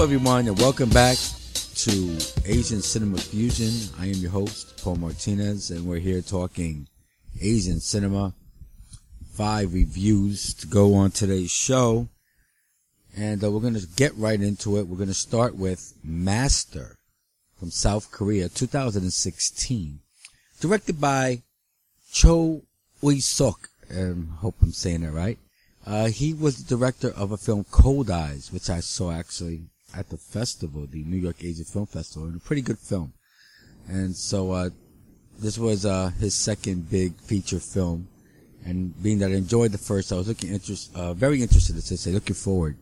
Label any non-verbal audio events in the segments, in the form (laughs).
Hello, everyone, and welcome back to Asian Cinema Fusion. I am your host, Paul Martinez, and we're here talking Asian cinema. Five reviews to go on today's show. And uh, we're going to get right into it. We're going to start with Master from South Korea, 2016. Directed by Cho Ui-seok. Um, hope I'm saying that right. Uh, he was the director of a film Cold Eyes, which I saw actually at the festival, the New York Asian Film Festival, and a pretty good film. And so, uh, this was, uh, his second big feature film. And being that I enjoyed the first, I was looking interest, uh, very interested, to say, looking forward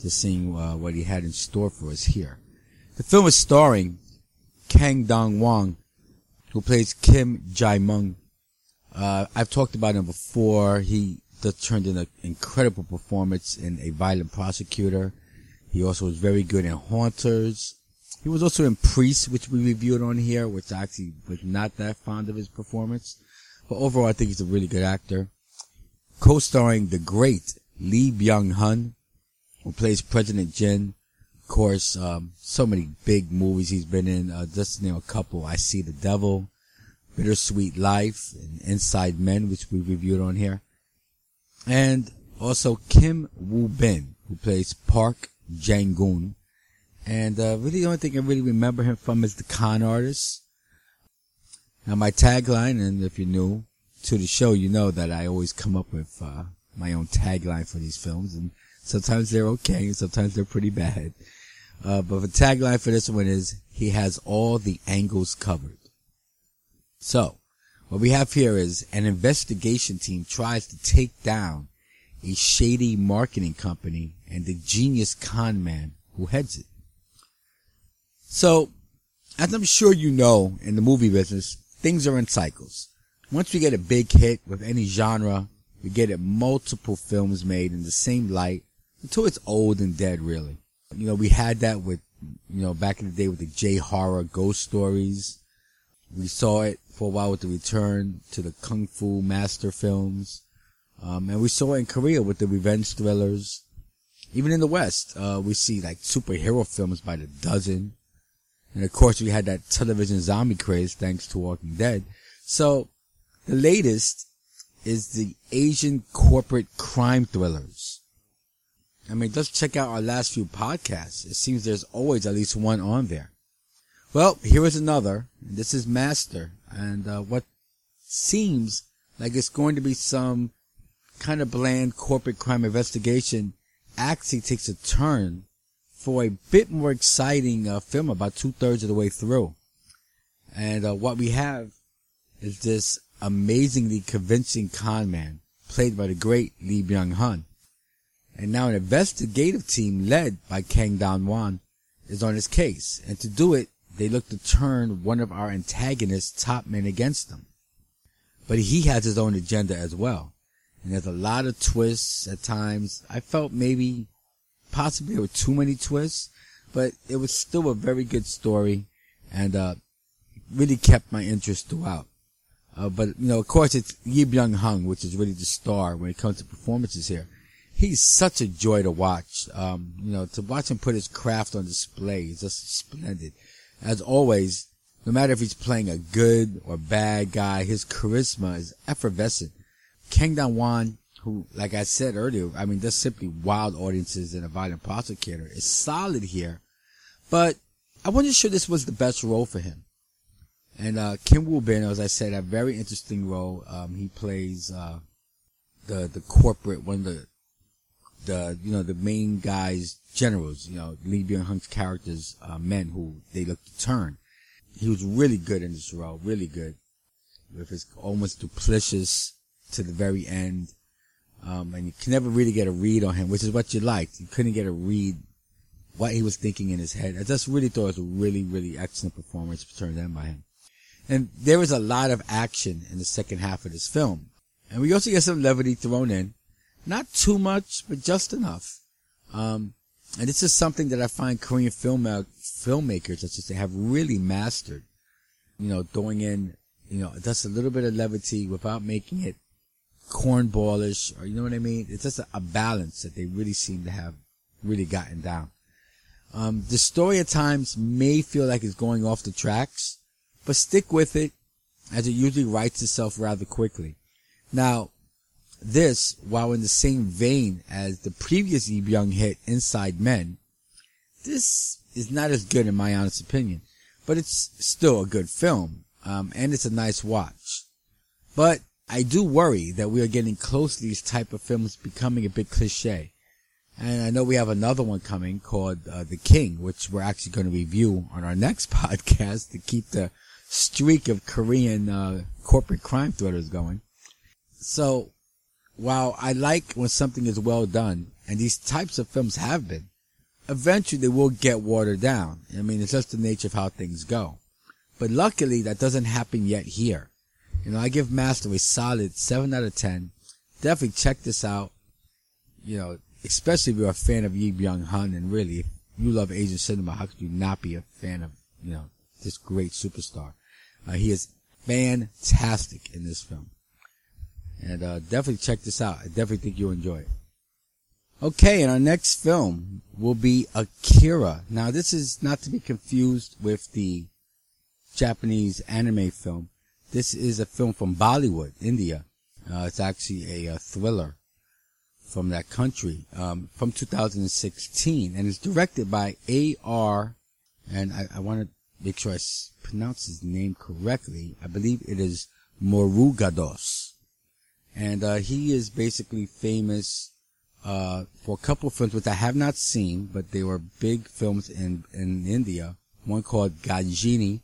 to seeing, uh, what he had in store for us here. The film is starring Kang Dong Won, who plays Kim Jae Mung. Uh, I've talked about him before. He turned in an incredible performance in A Violent Prosecutor. He also was very good in Haunters. He was also in Priest, which we reviewed on here, which I actually was not that fond of his performance. But overall, I think he's a really good actor. Co-starring the great Lee Byung-hun, who plays President Jin. Of course, um, so many big movies he's been in. Uh, just to name a couple, I See the Devil, Bittersweet Life, and Inside Men, which we reviewed on here and also Kim Woo Bin, who plays Park Jang Goon. And uh, really, the only thing I really remember him from is the con artist. Now, my tagline, and if you're new to the show, you know that I always come up with uh, my own tagline for these films, and sometimes they're okay, and sometimes they're pretty bad. Uh, but the tagline for this one is, he has all the angles covered. So, what we have here is an investigation team tries to take down a shady marketing company and the genius con man who heads it. So, as I'm sure you know in the movie business, things are in cycles. Once we get a big hit with any genre, we get it multiple films made in the same light until it's old and dead really. You know, we had that with, you know, back in the day with the J horror ghost stories. We saw it for a while with the return to the Kung Fu Master films. Um, and we saw it in Korea with the revenge thrillers. Even in the West, uh, we see like superhero films by the dozen. And of course, we had that television zombie craze thanks to Walking Dead. So, the latest is the Asian corporate crime thrillers. I mean, just check out our last few podcasts. It seems there's always at least one on there. Well, here is another. This is Master, and uh, what seems like it's going to be some kind of bland corporate crime investigation actually takes a turn for a bit more exciting uh, film about two thirds of the way through. And uh, what we have is this amazingly convincing con man played by the great Lee Byung-hun. And now an investigative team led by Kang Dong Won is on his case. And to do it, they look to turn one of our antagonists' top men against them. But he has his own agenda as well. And there's a lot of twists at times. I felt maybe possibly there were too many twists, but it was still a very good story and, uh, really kept my interest throughout. Uh, but, you know, of course it's Yi Byung-hun, which is really the star when it comes to performances here. He's such a joy to watch. Um, you know, to watch him put his craft on display is just splendid as always, no matter if he's playing a good or bad guy, his charisma is effervescent. Kang Dong Won, who, like I said earlier, I mean, there's simply wild audiences and a violent prosecutor, is solid here, but I wasn't sure this was the best role for him. And uh, Kim Woo Bin, as I said, a very interesting role. Um, he plays uh, the the corporate one of the the you know the main guys generals, you know, Lee Byung Hun's characters, uh, men who they look to turn. he was really good in this role, really good, with his almost duplicitous to the very end. Um, and you can never really get a read on him, which is what you liked. You couldn't get a read what he was thinking in his head. I just really thought it was a really, really excellent performance turned in by him. And there was a lot of action in the second half of this film. And we also get some levity thrown in. Not too much, but just enough. Um, and this is something that I find Korean film uh, filmmakers, let's just say, have really mastered. You know, throwing in, you know, just a little bit of levity without making it cornballish, or you know what I mean? It's just a, a balance that they really seem to have really gotten down. Um, the story at times may feel like it's going off the tracks, but stick with it as it usually writes itself rather quickly. Now, this, while in the same vein as the previous Lee Byung hit Inside Men, this is not as good in my honest opinion, but it's still a good film, um, and it's a nice watch. But I do worry that we are getting close to these type of films becoming a bit cliche. And I know we have another one coming called uh, The King, which we're actually going to review on our (laughs) next podcast to keep the streak of Korean uh, corporate crime thrillers going. So, while I like when something is well done, and these types of films have been, eventually they will get watered down. I mean, it's just the nature of how things go. But luckily, that doesn't happen yet here. You know, I give Master a solid 7 out of 10. Definitely check this out. You know, especially if you're a fan of Yi Byung Hun, and really, if you love Asian cinema, how could you not be a fan of, you know, this great superstar? Uh, he is fantastic in this film. And uh, definitely check this out. I definitely think you'll enjoy it. Okay, and our next film will be Akira. Now, this is not to be confused with the Japanese anime film. This is a film from Bollywood, India. Uh, it's actually a, a, thriller from that country um, from 2016, and it's directed by A.R. And I, I want to make sure I pronounce his name correctly. I believe it is Murugadoss, and uh, he is basically famous uh, for a couple of films which I have not seen, but they were big films in in India. One called Ghajini,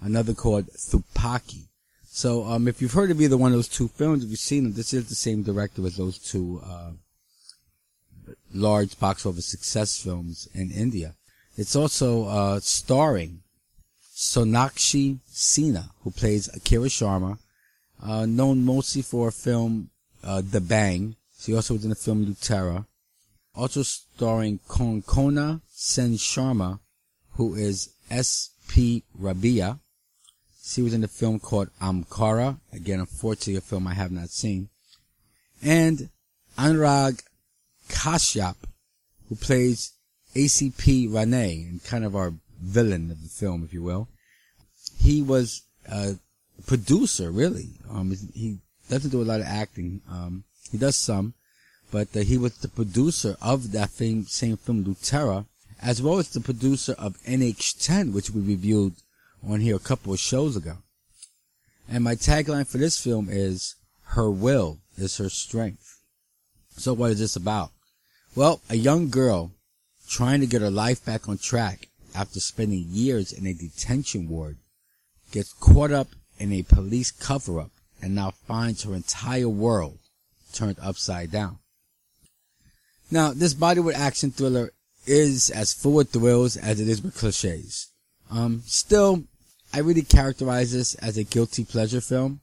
another called Thuppakki. So, um, if you've heard of either one of those two films, if you've seen them, this is the same director as those two uh, large box office success films in India. It's also uh, starring Sonakshi Sinha, who plays Akira Sharma, uh, known mostly for a film uh, Dabangg. She also was in the film Lootera. Also starring Konkona Sen Sharma, who is S.P. Rabia. She was in the film called Omkara. Again, unfortunately, a film I have not seen. And Anurag Kashyap, who plays ACP Rane, and kind of our villain of the film, if you will. He was a producer, really. Um, he doesn't do a lot of acting. Um, he does some, but uh, he was the producer of that same, same film, Lootera, as well as the producer of NH10, which we reviewed on here a couple of shows ago. And my tagline for this film is, her will is her strength. So what is this about? Well, a young girl trying to get her life back on track after spending years in a detention ward gets caught up in a police cover up and now finds her entire world turned upside down. Now, this Bollywood action thriller is as full of thrills as it is with cliches. Um, still, I really characterize this as a guilty pleasure film.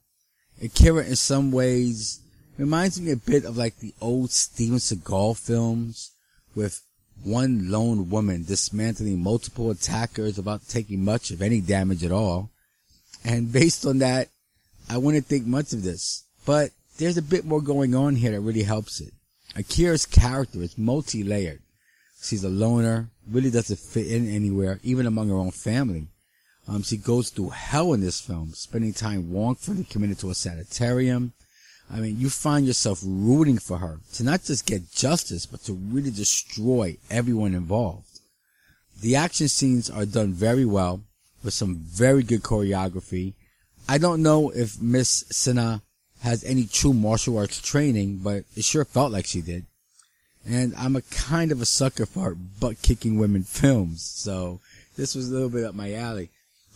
Akira in some ways reminds me a bit of like the old Steven Seagal films with one lone woman dismantling multiple attackers without taking much of any damage at all. And based on that, I wouldn't think much of this. But there's a bit more going on here that really helps it. Akira's character is multi-layered. She's a loner, really doesn't fit in anywhere, even among her own family. Um, she goes through hell in this film, spending time wrongfully committed to a sanitarium. I mean, you find yourself rooting for her to not just get justice, but to really destroy everyone involved. The action scenes are done very well with some very good choreography. I don't know if Miss Sinha has any true martial arts training, but it sure felt like she did. And I'm a kind of a sucker for butt kicking women films, so this was a little bit up my alley.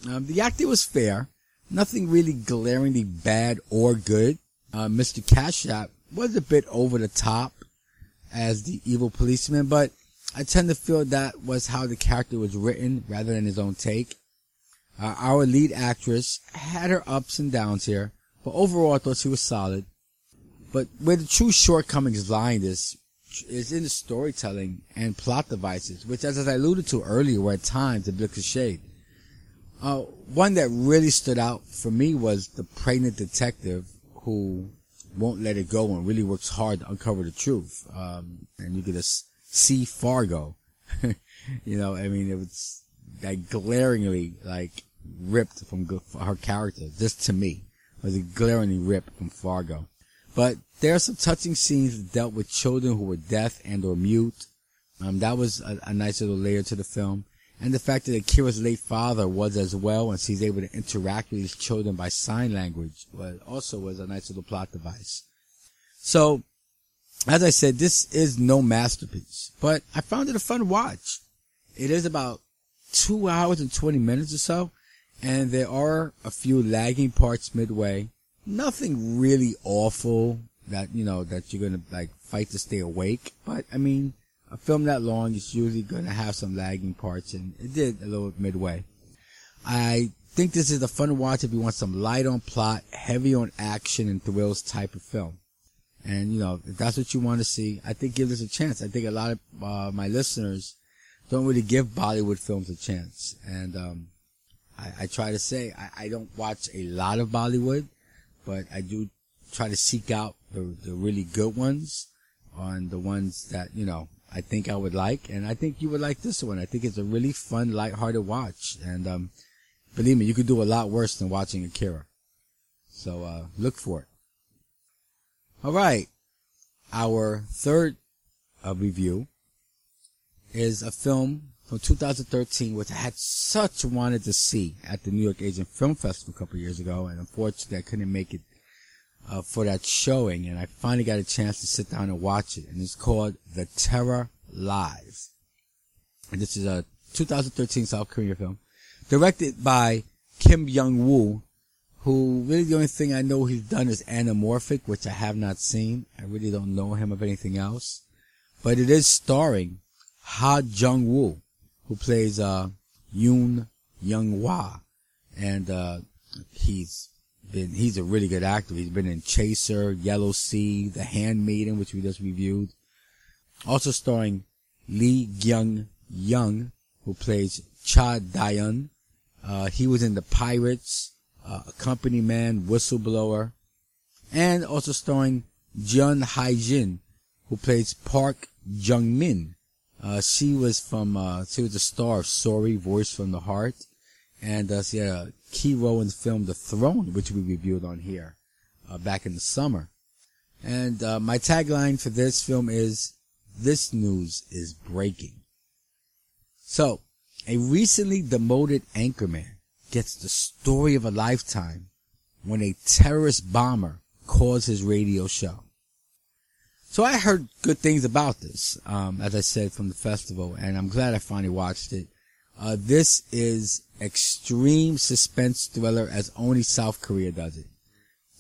Um, the acting was fair. Nothing really glaringly bad or good. Uh, Mr. Kashyap was a bit over the top as the evil policeman, but I tend to feel that was how the character was written rather than his own take. Uh, our lead actress had her ups and downs here, but overall I thought she was solid. But where the true shortcomings lie in this is in the storytelling and plot devices, which as I alluded to earlier were at times a bit cliched. Uh, one that really stood out for me was the pregnant detective who won't let it go and really works hard to uncover the truth. Um, and you get to see Fargo. (laughs) you know, I mean, it was like glaringly like ripped from her character. Just to me, was a glaringly ripped from Fargo. But there are some touching scenes that dealt with children who were deaf and or mute. Um, that was a, a nice little layer to the film and the fact that Akira's late father was as well, and she's able to interact with his children by sign language, was also was a nice little plot device. So, as I said, this is no masterpiece, but I found it a fun watch. It is about two hours and 20 minutes or so, and there are a few lagging parts midway. Nothing really awful that, you know, that you're gonna like fight to stay awake, but I mean, a film that long is usually going to have some lagging parts, and it did a little midway. I think this is a fun watch if you want some light on plot, heavy on action and thrills type of film. And you know, if that's what you want to see, I think give this a chance. I think a lot of uh, my listeners don't really give Bollywood films a chance, and um, I, I, try to say I, I, don't watch a lot of Bollywood, but I do try to seek out the, the really good ones, on the ones that you know I think I would like, and I think you would like this one. I think it's a really fun, light-hearted watch, and um, believe me, you could do a lot worse than watching Akira. So uh, look for it. All right, our third uh, review is a film from 2013, which I had such wanted to see at the New York Asian Film Festival a couple years ago, and unfortunately I couldn't make it uh, for that showing, and I finally got a chance to sit down and watch it. And it's called The Terror Live. And this is a 2013 South Korean film, directed by Kim Young Woo, who really the only thing I know he's done is Anamorphic, which I have not seen. I really don't know him of anything else. But it is starring Ha Jung Woo, who plays uh, Yoon Young Hwa, and uh, he's been he's a really good actor. He's been in Chaser, Yellow Sea, The Handmaiden, which we just reviewed. Also starring Lee Gyung Young, who plays Cha Dayan. Uh, he was in The Pirates, uh, Company Man, Whistleblower, and also starring Jun Hai Jin, who plays Park Jung Min. Uh, she was from, uh, she was the star of Sorry, Voice from the Heart, and uh, she had a key role in the film The Throne, which we reviewed on here uh, back in the summer. And uh, my tagline for this film is, this news is breaking. So, a recently demoted anchorman gets the story of a lifetime when a terrorist bomber calls his radio show. So I heard good things about this, um, as I said from the festival, and I'm glad I finally watched it. Uh, this is extreme suspense thriller as only South Korea does it.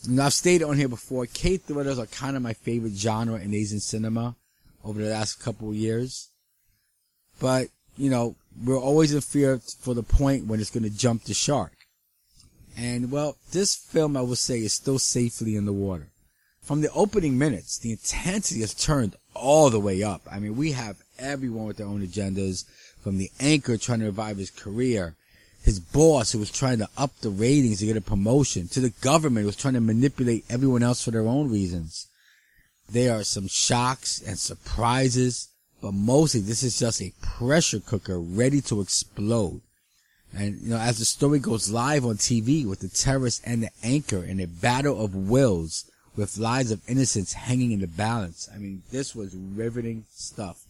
Now I've stated on here before, K thrillers are kind of my favorite genre in Asian cinema over the last couple of years. But, you know, we're always in fear for the point when it's going to jump the shark. And well, this film I will say is still safely in the water. From the opening minutes, the intensity has turned all the way up. I mean, we have everyone with their own agendas, from the anchor trying to revive his career, his boss who was trying to up the ratings to get a promotion, to the government who was trying to manipulate everyone else for their own reasons. There are some shocks and surprises, but mostly this is just a pressure cooker ready to explode. And, you know, as the story goes live on TV with the terrorist and the anchor in a battle of wills with lives of innocents hanging in the balance. I mean, this was riveting stuff.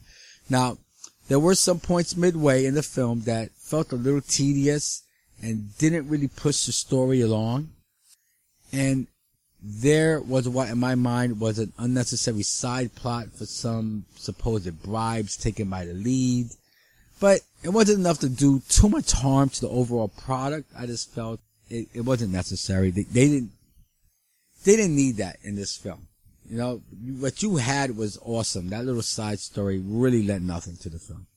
Now, there were some points midway in the film that felt a little tedious and didn't really push the story along. And there was what in my mind was an unnecessary side plot for some supposed bribes taken by the lead. But it wasn't enough to do too much harm to the overall product. I just felt it, it wasn't necessary. They, they didn't, they didn't need that in this film. You know, what you had was awesome. That little side story really lent nothing to the film.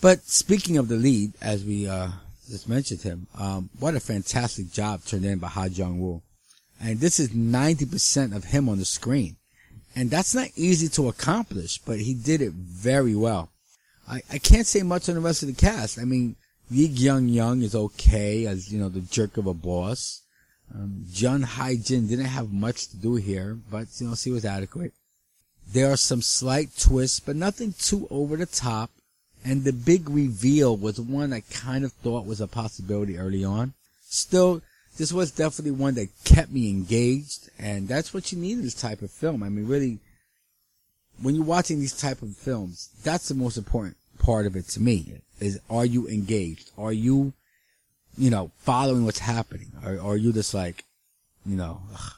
But speaking of the lead, as we uh, just mentioned him, um, what a fantastic job turned in by Ha Jung Woo. And this is 90% of him on the screen. And that's not easy to accomplish, but he did it very well. I, I can't say much on the rest of the cast. I mean, Lee Young Young is okay as, you know, the jerk of a boss. Um, Jun Hai Jin didn't have much to do here, but, you know, she was adequate. There are some slight twists, but nothing too over the top. And the big reveal was one I kind of thought was a possibility early on. Still, this was definitely one that kept me engaged, and that's what you need in this type of film. I mean, really, when you're watching these type of films, that's the most important part of it to me. Is are you engaged? Are you, you know, following what's happening? Or, or are you just like, you know, ugh,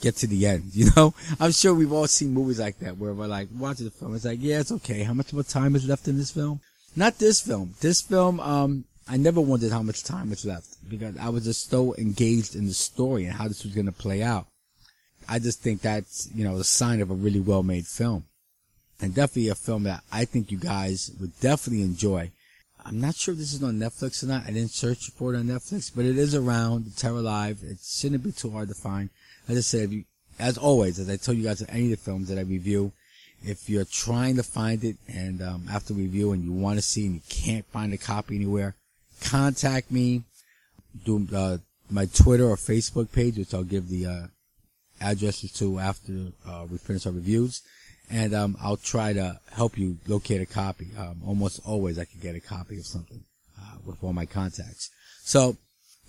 get to the end? (laughs) You know, I'm sure we've all seen movies like that where we're like watching the film. It's like, yeah, it's okay. How much more time is left in this film? Not this film. This film, um, I never wondered how much time was left because I was just so engaged in the story and how this was going to play out. I just think that's, you know, a sign of a really well made film. And definitely a film that I think you guys would definitely enjoy. I'm not sure if this is on Netflix or not. I didn't search for it on Netflix, but it is around Terror Live. It shouldn't be too hard to find. As I said, you, as always, as I tell you guys in any of the films that I review, if you're trying to find it and um, after review and you want to see and you can't find a copy anywhere, contact me. Do uh, my Twitter or Facebook page, which I'll give the uh, addresses to after uh, we finish our reviews, and um, I'll try to help you locate a copy. Um, almost always, I can get a copy of something uh, with all my contacts. So,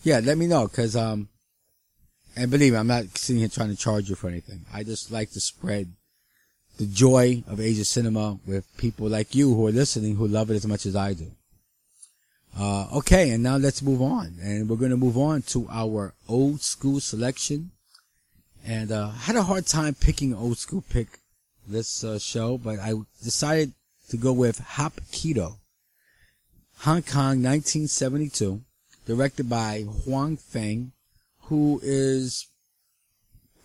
yeah, let me know because um, and believe me, I'm not sitting here trying to charge you for anything. I just like to spread the joy of Asian cinema with people like you who are listening who love it as much as I do. Uh, okay, and now let's move on. And we're going to move on to our old school selection. And uh, had a hard time picking old school pick this uh, show, but I decided to go with Hapkido. Hong Kong, 1972, directed by Huang Feng, who is,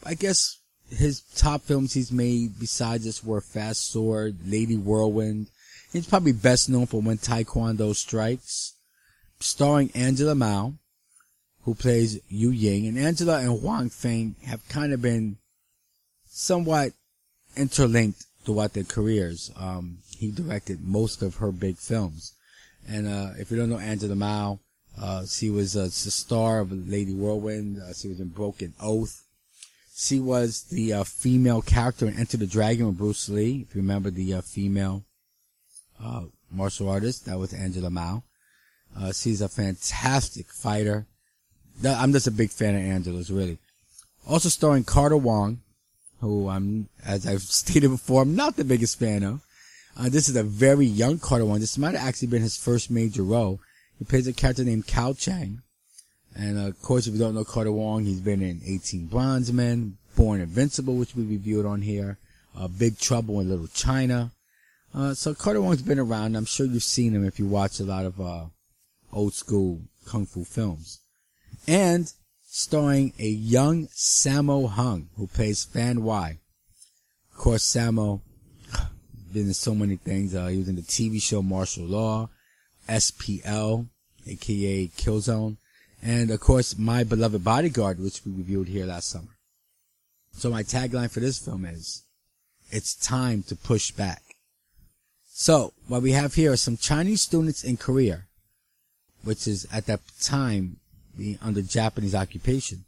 I guess, his top films he's made besides this were Fast Sword, Lady Whirlwind. He's probably best known for When Taekwondo Strikes, starring Angela Mao, who plays Yu Ying. And Angela and Huang Feng have kind of been somewhat interlinked throughout their careers. Um, he directed most of her big films. And uh, if you don't know Angela Mao, uh, she was uh, the star of Lady Whirlwind. Uh, she was in Broken Oath. She was the uh, female character in Enter the Dragon with Bruce Lee. If you remember the uh, female martial artist, that was Angela Mao. She's a fantastic fighter. I'm just a big fan of Angela's, really. Also starring Carter Wong, who I'm, as I've (laughs) stated before, I'm not the biggest fan of. Uh, this is a very young Carter Wong. This might have actually been his first major role. He plays a character named Cao Chang. And uh, of course, if you don't know Carter Wong, he's been in 18 Bronze Men, Born Invincible, which we reviewed on here, uh, Big Trouble in Little China. Uh, so Carter Wong's been around. I'm sure you've seen him if you watch a lot of uh, old school kung fu films. And starring a young Sammo Hung, who plays Fan Y. Of course, Sammo been in so many things. Uh, he was in the TV show Martial Law, SPL, aka Killzone, and of course, My Beloved Bodyguard, which we reviewed here last summer. So my tagline for this film is, it's time to push back. So what we have here are some Chinese students in Korea, which is at that time being under Japanese occupation,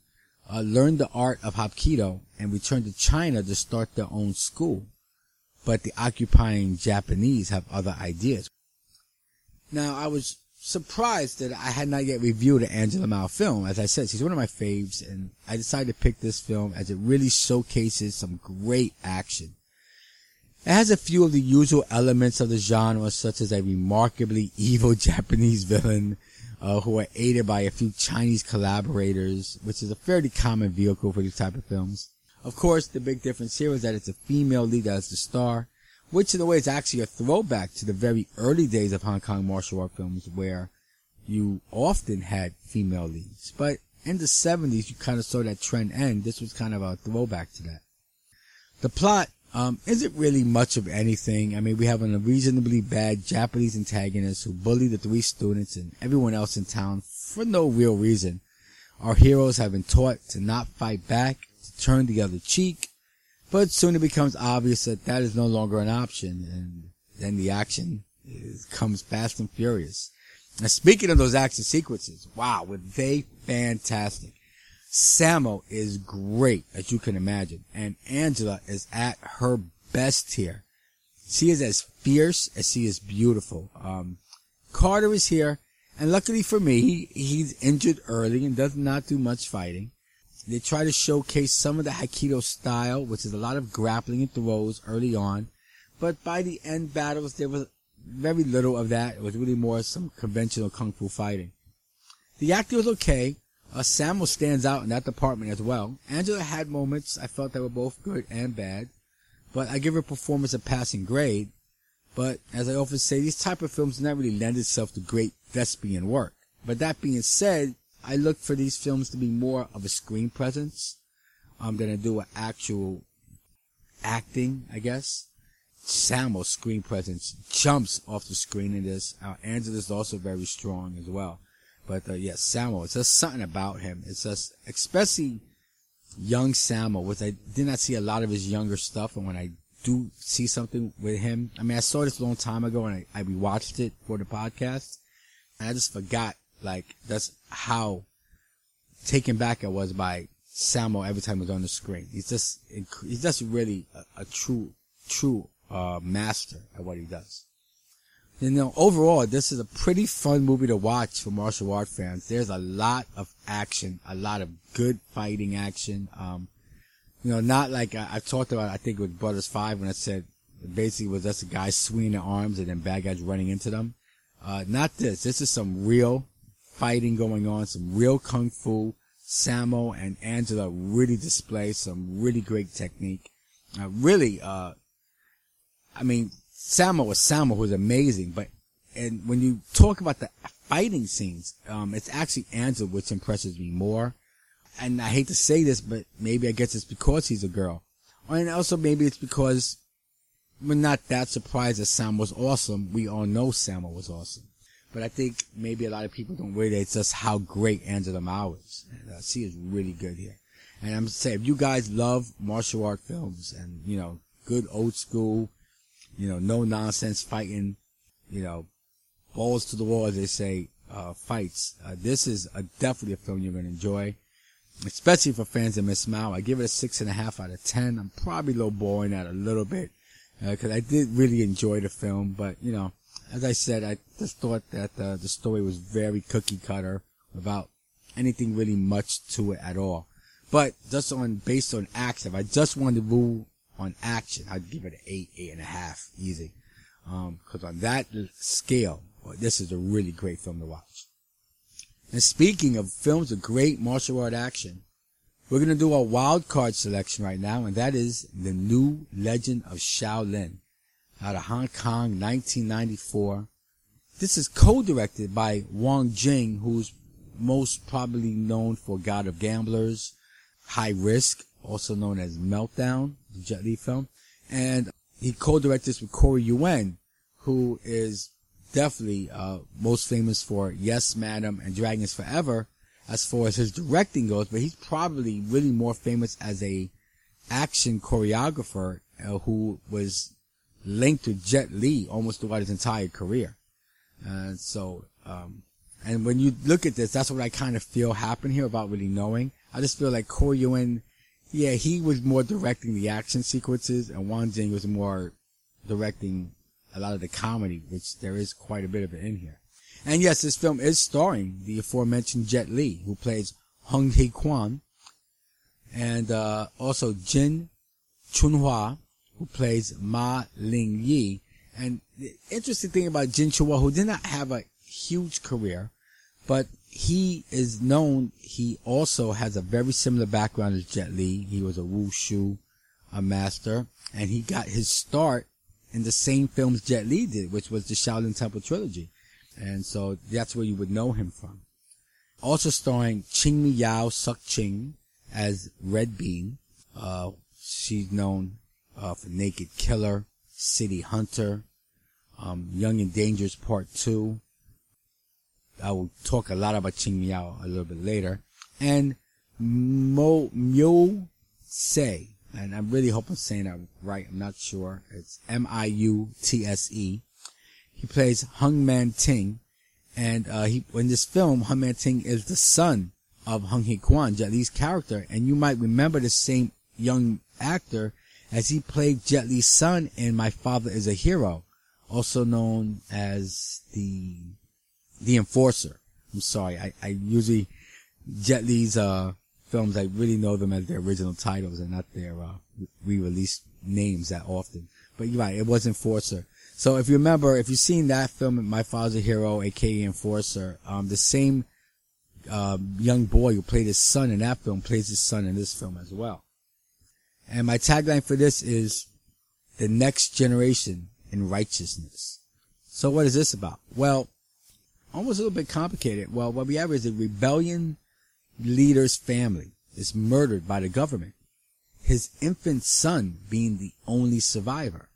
uh, learned the art of Hapkido and returned to China to start their own school. But the occupying Japanese have other ideas. Now I was surprised that I had not yet reviewed an Angela Mao film. As I said, she's one of my faves, and I decided to pick this film as it really showcases some great action. It has a few of the usual elements of the genre, such as a remarkably (laughs) evil Japanese villain, uh, who are aided by a few Chinese collaborators, which is a fairly common vehicle for these type of films. Of course, the big difference here is that it's a female lead as the star, which in a way is actually a throwback to the very early days of Hong Kong martial art films where you often had female leads. But in the 70s, you kind of saw that trend end. This was kind of a throwback to that. The plot um, is it really much of anything. I mean, we have a reasonably bad Japanese antagonist who bully the three students and everyone else in town for no real reason. Our heroes have been taught to not fight back, to turn the other cheek, but soon it becomes obvious that that is no longer an option, and then the action is, comes fast and furious. And speaking of those action sequences, wow, were they fantastic. Sammo is great, as you can imagine, and Angela is at her best here. She is as fierce as she is beautiful. Um, Carter is here, and luckily for me, he, he's injured early and does not do much fighting. They try to showcase some of the Hapkido style, which is a lot of grappling and throws early on, but by the end battles, there was very little of that. It was really more some conventional kung fu fighting. The acting was okay. Uh, Sammo stands out in that department as well. Angela had moments I felt that were both good and bad, but I give her performance a passing grade. But as I often say, these type of films not really lend itself to great thespian work. But that being said, I look for these films to be more of a screen presence. I'm gonna do an actual acting, I guess. Sammo's screen presence jumps off the screen in this. Uh, is also very strong as well. But uh, yes, Sammo, it's just something about him. It's just, especially young Sammo, which I did not see a lot of his younger stuff. And when I do see something with him, I mean, I saw this a long time ago and I, I rewatched it for the podcast. And I just forgot, like, that's how taken back I was by Sammo every time he was on the screen. He's just, he's just really a, a true, true, uh, master at what he does. You know, overall, this is a pretty fun movie to watch for martial art fans. There's a lot of action, a lot of good fighting action. Um, you know, not like I, I talked about, I think with Brothers 5 when I said basically was just a guy swinging their arms and then bad guys running into them. Uh, not this. This is some real fighting going on, some real kung fu. Sammo and Angela really display some really great technique. Uh, really, uh, I mean, Sammo was Sammo who's amazing, but and when you talk about the fighting scenes, um, it's actually Angela which impresses me more. And I hate to say this, but maybe I guess it's because he's a girl. And also maybe it's because we're not that surprised that Sam was awesome. We all know Sammo was awesome. But I think maybe a lot of people don't realize just how great Angela Mao is. And, uh, she is really good here. And I'm saying, if you guys love martial art films and, you know, good old school, you know, no nonsense fighting, you know, balls to the wall, as they say, uh, fights. Uh, this is a, definitely a film you're going to enjoy, especially for fans of Miss Mao. I give it a six and a half out of ten. I'm probably low boring that a little bit because uh, I did really enjoy the film, but you know, as I said, I just thought that uh, the story was very cookie cutter without anything really much to it at all. But just on based on action, if I just wanted to rule on action, I'd give it an eight, eight and a half, easy. Um, cause on that scale, this is a really great film to watch. And speaking of films of great martial art action, we're gonna do a wild card selection right now, and that is The New Legend of Shaolin out of Hong Kong, 1994. This is co-directed by Wong Jing, who's most probably known for God of Gamblers, High Risk, also known as Meltdown, Jet Li film. And he co-directed this with Corey Yuen, who is definitely uh, most famous for Yes, Madam and Dragons Forever as far as his directing goes, but he's probably really more famous as a action choreographer uh, who was linked to Jet Li almost throughout his entire career. And so, um, and when you look at this, that's what I kind of feel happened here about really knowing. I just feel like Corey Yuen yeah, he was more directing the action sequences, and Wong Jing was more directing a lot of the comedy, which there is quite a bit of it in here. And yes, this film is starring the aforementioned Jet Li, who plays Hung Hee Kwan, and uh, also Jin Chunhua, who plays Ma Ling Yi. And the interesting thing about Jin Chunhua, who did not have a huge career, but he is known, he also has a very similar background as Jet Li. He was a wushu a master, and he got his start in the same films Jet Li did, which was the Shaolin Temple trilogy. And so that's where you would know him from. Also starring Chingmy Yau Suk Ching as Red Bean. Uh, she's known uh, for Naked Killer, City Hunter, um, Young and Dangerous Part 2. I will talk a lot about Chingmy Yau a little bit later. And Mo Myo Se, and I really hope I'm saying that right. I'm not sure. It's M-I-U-T-S-E. He plays Hung Man Ting, and uh, he in this film, Hung Man Ting is the son of Hung Hee Kwan, Jet Li's character, and you might remember the same young actor as he played Jet Li's son in My Father Is a Hero, also known as the the Enforcer. I'm sorry, I, I usually Jet Li's uh films, I really know them as their original titles and not their uh, re-release names that often. But you're right, it was Enforcer. So if you remember, if you've seen that film, My Father's a Hero, aka Enforcer, um, the same uh, young boy who played his son in that film plays his son in this film as well. And my tagline for this is the next generation in righteousness. So what is this about? Well, almost a little bit complicated. Well, what we have is a rebellion leader's family is murdered by the government, his infant son being the only survivor.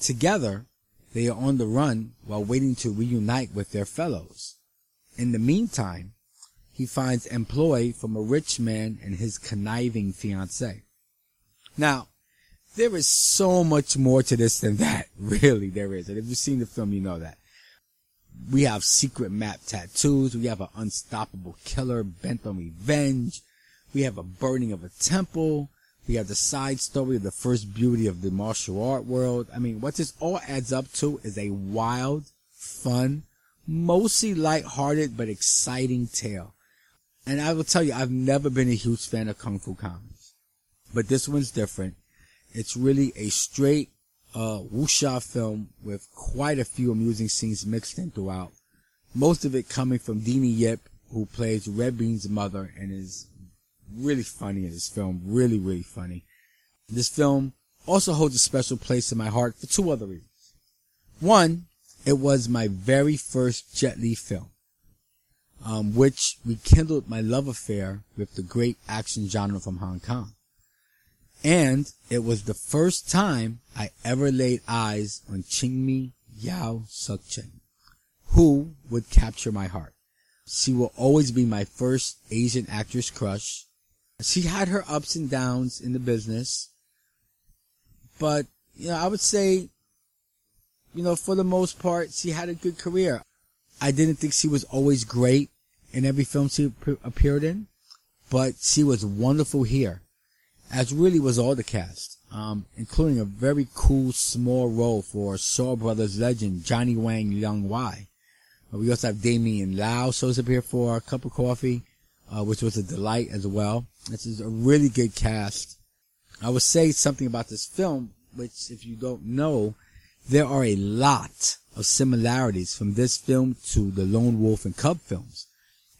Together, they are on the run while waiting to reunite with their fellows. In the meantime, he finds employ from a rich man and his conniving fiancée. Now, there is so much more to this than that. (laughs) Really, there is. And if you've seen the film, you know that. We have secret map tattoos. We have an unstoppable killer bent on revenge. We have a burning of a temple. We have the side story of the first beauty of the martial art world. I mean, what this all adds up to is a wild, fun, mostly light-hearted but exciting tale. And I will tell you, I've never been a huge fan of Kung Fu comics. But this one's different. It's really a straight uh, wuxia film with quite a few amusing scenes mixed in throughout. Most of it coming from Deanie Yip, who plays Red Bean's mother and is really funny in this film. Really, really funny. This film also holds a special place in my heart for two other reasons. One, it was my very first Jet Li film, um, which rekindled my love affair with the great action genre from Hong Kong. And it was the first time I ever laid eyes on Chingmy Yau Sukchen, who would capture my heart. She will always be my first Asian actress crush. She had her ups and downs in the business, but, you know, I would say, you know, for the most part, she had a good career. I didn't think she was always great in every film she appeared in, but she was wonderful here as really was all the cast, um, including a very cool small role for Shaw Brothers legend Johnny Wang Leung Wai. Uh, we also have Damian Lau shows up here for a cup of coffee, uh, which was a delight as well. This is a really good cast. I would say something about this film, which if you don't know, there are a lot of similarities from this film to the Lone Wolf and Cub films.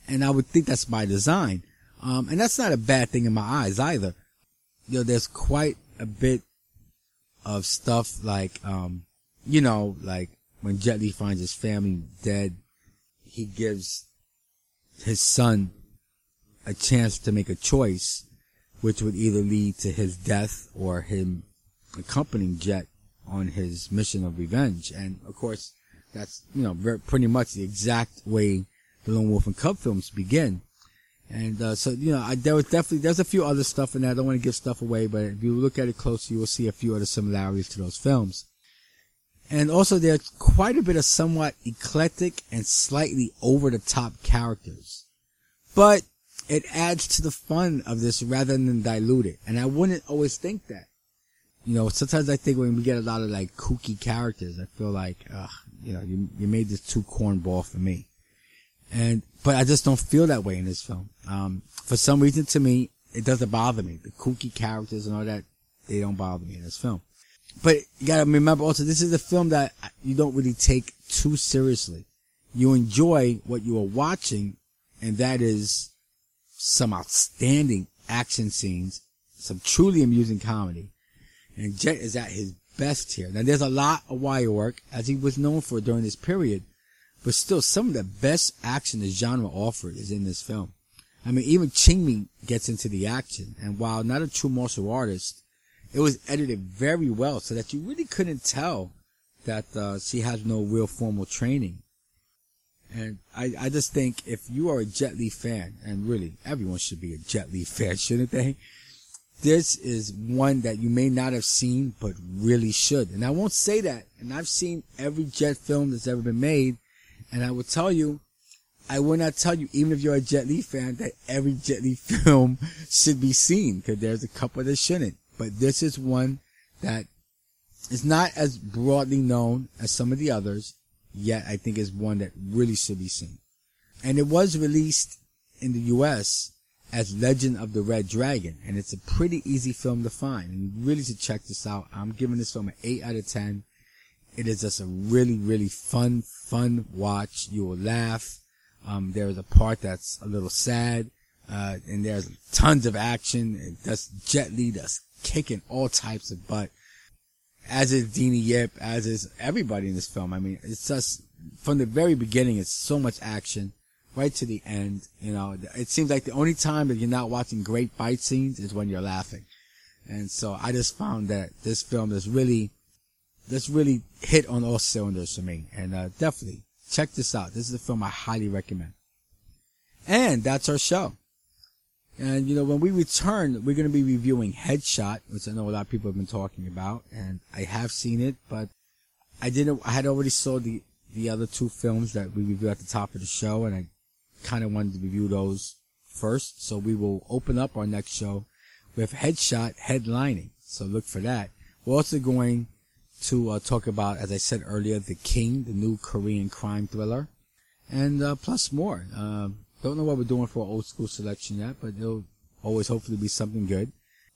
And I would think that's by design. Um, and that's not a bad thing in my eyes either you know, there's quite a bit of stuff like, um, you know, like when Jet Li finds his family dead, he gives his son a chance to make a choice, which would either lead to his death or him accompanying Jet on his mission of revenge. And of course, that's, you know, very, pretty much the exact way the Lone Wolf and Cub films begin. And uh, so, you know, I, there was definitely there's a few other stuff in there. I don't want to give stuff away, but if you look at it closely, you will see a few other similarities to those films. And also, there's quite a bit of somewhat eclectic and slightly over the top characters, but it adds to the fun of this rather than dilute it. And I wouldn't always think that. You know, sometimes I think when we get a lot of like kooky characters, I feel like, ugh, you know, you you made this too cornball for me. And, but I just don't feel that way in this film. Um, for some reason to me, it doesn't bother me. The kooky characters and all that, they don't bother me in this film. But you gotta remember also, this is a film that you don't really take too seriously. You enjoy what you are watching, and that is some outstanding action scenes, some truly amusing comedy. And Jet is at his best here. Now there's a lot of wire work as he was known for during this period, but still some of the best action the genre offered is in this film. I mean, even Ching gets into the action, and while not a true martial artist, it was edited very well so that you really couldn't tell that uh, she has no real formal training. And I, I just think if you are a Jet Li fan, and really everyone should be a Jet Li (laughs) fan, shouldn't they? This is one that you may not have seen, but really should. And I won't say that. And I've seen every Jet film that's ever been made. And I will tell you, I will not tell you, even if you're a Jet Li fan, that every Jet Li (laughs) film should be seen, because there's a couple that shouldn't. But this is one that is not as broadly known as some of the others, yet I think is one that really should be seen. And it was released in the US as Legend of the Red Dragon, and it's a pretty easy film to find, and really should check this out. I'm giving this film an 8 out of 10. It is just a really, really fun, fun watch. You will laugh. Um, there is a part that's a little sad, uh, and there's tons of action, that's Jet Li that's kicking all types of butt. As is Deannie Yip, as is everybody in this film. I mean, it's just, from the very beginning, it's so much action right to the end. You know, it seems like the only time that you're not watching great fight scenes is when you're laughing. And so I just found that this film is really, just really hit on all cylinders for me. And uh, definitely check this out. This is a film I highly recommend. And that's our show. And you know, when we return, we're going to be reviewing Headshot, which I know a lot of people have been talking about, and I have seen it, but I didn't. I had already saw the the other two films that we reviewed at the top of the show, and I kind of wanted to review those first. So we will open up our next show with Headshot headlining. So look for that. We're also going to uh, talk about, as I said earlier, The King, the new Korean crime thriller, and uh, plus more. Uh, don't know what we're doing for old school selection yet, but it'll always hopefully be something good.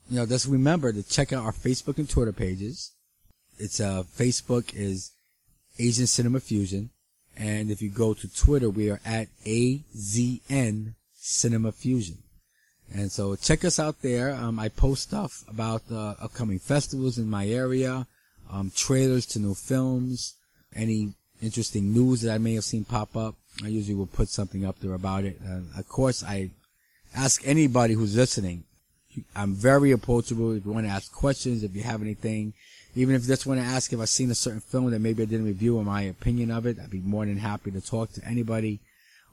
You know, just remember to check out our Facebook and Twitter pages. It's uh, Facebook is Asian Cinema Fusion. And if you go to Twitter, we are at AZN Cinema Fusion. And so check us out there. Um, I post stuff about uh, upcoming festivals in my area, um, trailers to new films, any interesting news that I may have seen pop up. I usually will put something up there about it. Uh, of course, I ask anybody who's listening. I'm very approachable. If you want to ask questions, if you have anything, even if you just want to ask if I've seen a certain film that maybe I didn't review or my opinion of it, I'd be more than happy to talk to anybody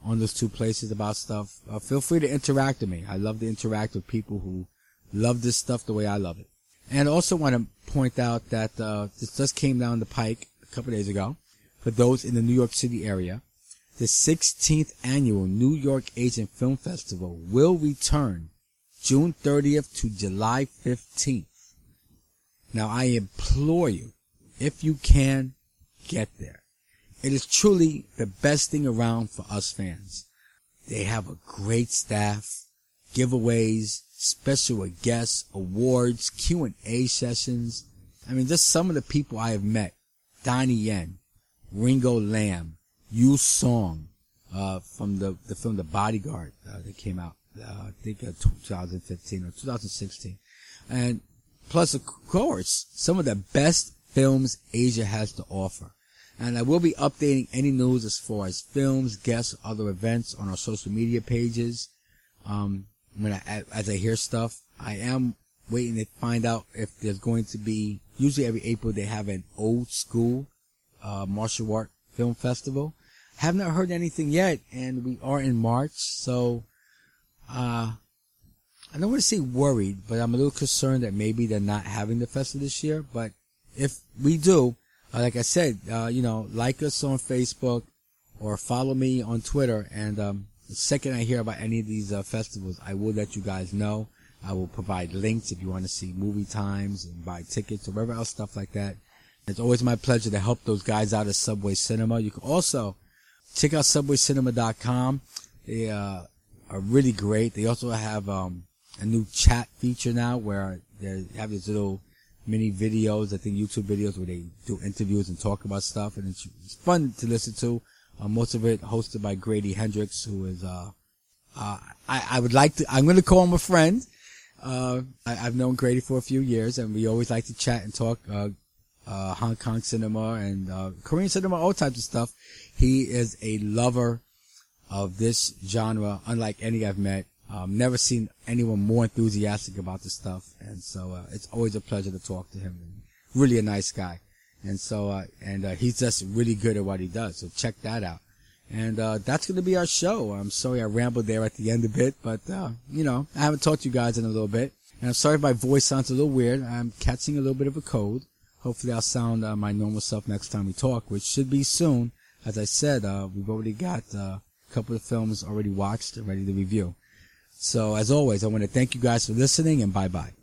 on those two places about stuff. Uh, feel free to interact with me. I love to interact with people who love this stuff the way I love it. And also want to point out that uh, this just came down the pike a couple days ago. For those in the New York City area, the 16th annual New York Asian Film Festival will return June 30th to July 15th. Now I implore you, if you can, get there. It is truly the best thing around for us fans. They have a great staff, giveaways, special guests, awards, Q&A sessions. I mean, just some of the people I have met. Donnie Yen, Ringo Lam, Yu Song, uh, from the, the film The Bodyguard, uh, that came out, uh, I think, uh, 2015 or 2016. And Plus, of course, some of the best films Asia has to offer. And I will be updating any news as far as films, guests, other events on our social media pages. Um, when I, as I hear stuff, I am waiting to find out if there's going to be, usually every April they have an old school, uh, martial art film festival. Have not heard anything yet, and we are in March, so, uh, I don't want to say worried, but I'm a little concerned that maybe they're not having the festival this year. But if we do, uh, like I said, uh, you know, like us on Facebook or follow me on Twitter. And um, the second I hear about any of these uh, festivals, I will let you guys know. I will provide links if you want to see movie times and buy tickets or whatever else stuff like that. It's always my pleasure to help those guys out at Subway Cinema. You can also check out subwaycinema.com. They uh, are really great. They also have um, a new chat feature now where they have these little mini videos, I think YouTube videos where they do interviews and talk about stuff, and it's, it's fun to listen to. Uh, most of it hosted by Grady Hendrix, who is, uh, uh, I, I would like to, I'm going to call him a friend. Uh, I, have known Grady for a few years, and we always like to chat and talk, uh, uh, Hong Kong cinema and uh, Korean cinema, all types of stuff. He is a lover of this genre, unlike any I've met. Um, never seen anyone more enthusiastic about this stuff, and so uh, it's always a pleasure to talk to him. Really a nice guy, and so uh, and uh, he's just really good at what he does. So check that out. And uh, that's going to be our show. I'm sorry I rambled there at the end a bit, but uh, you know I haven't talked to you guys in a little bit, and I'm sorry if my voice sounds a little weird. I'm catching a little bit of a cold. Hopefully I'll sound uh, my normal self next time we talk, which should be soon. As I said, we've already got a couple of films already watched, ready to review. So as always, I want to thank you guys for listening and bye bye.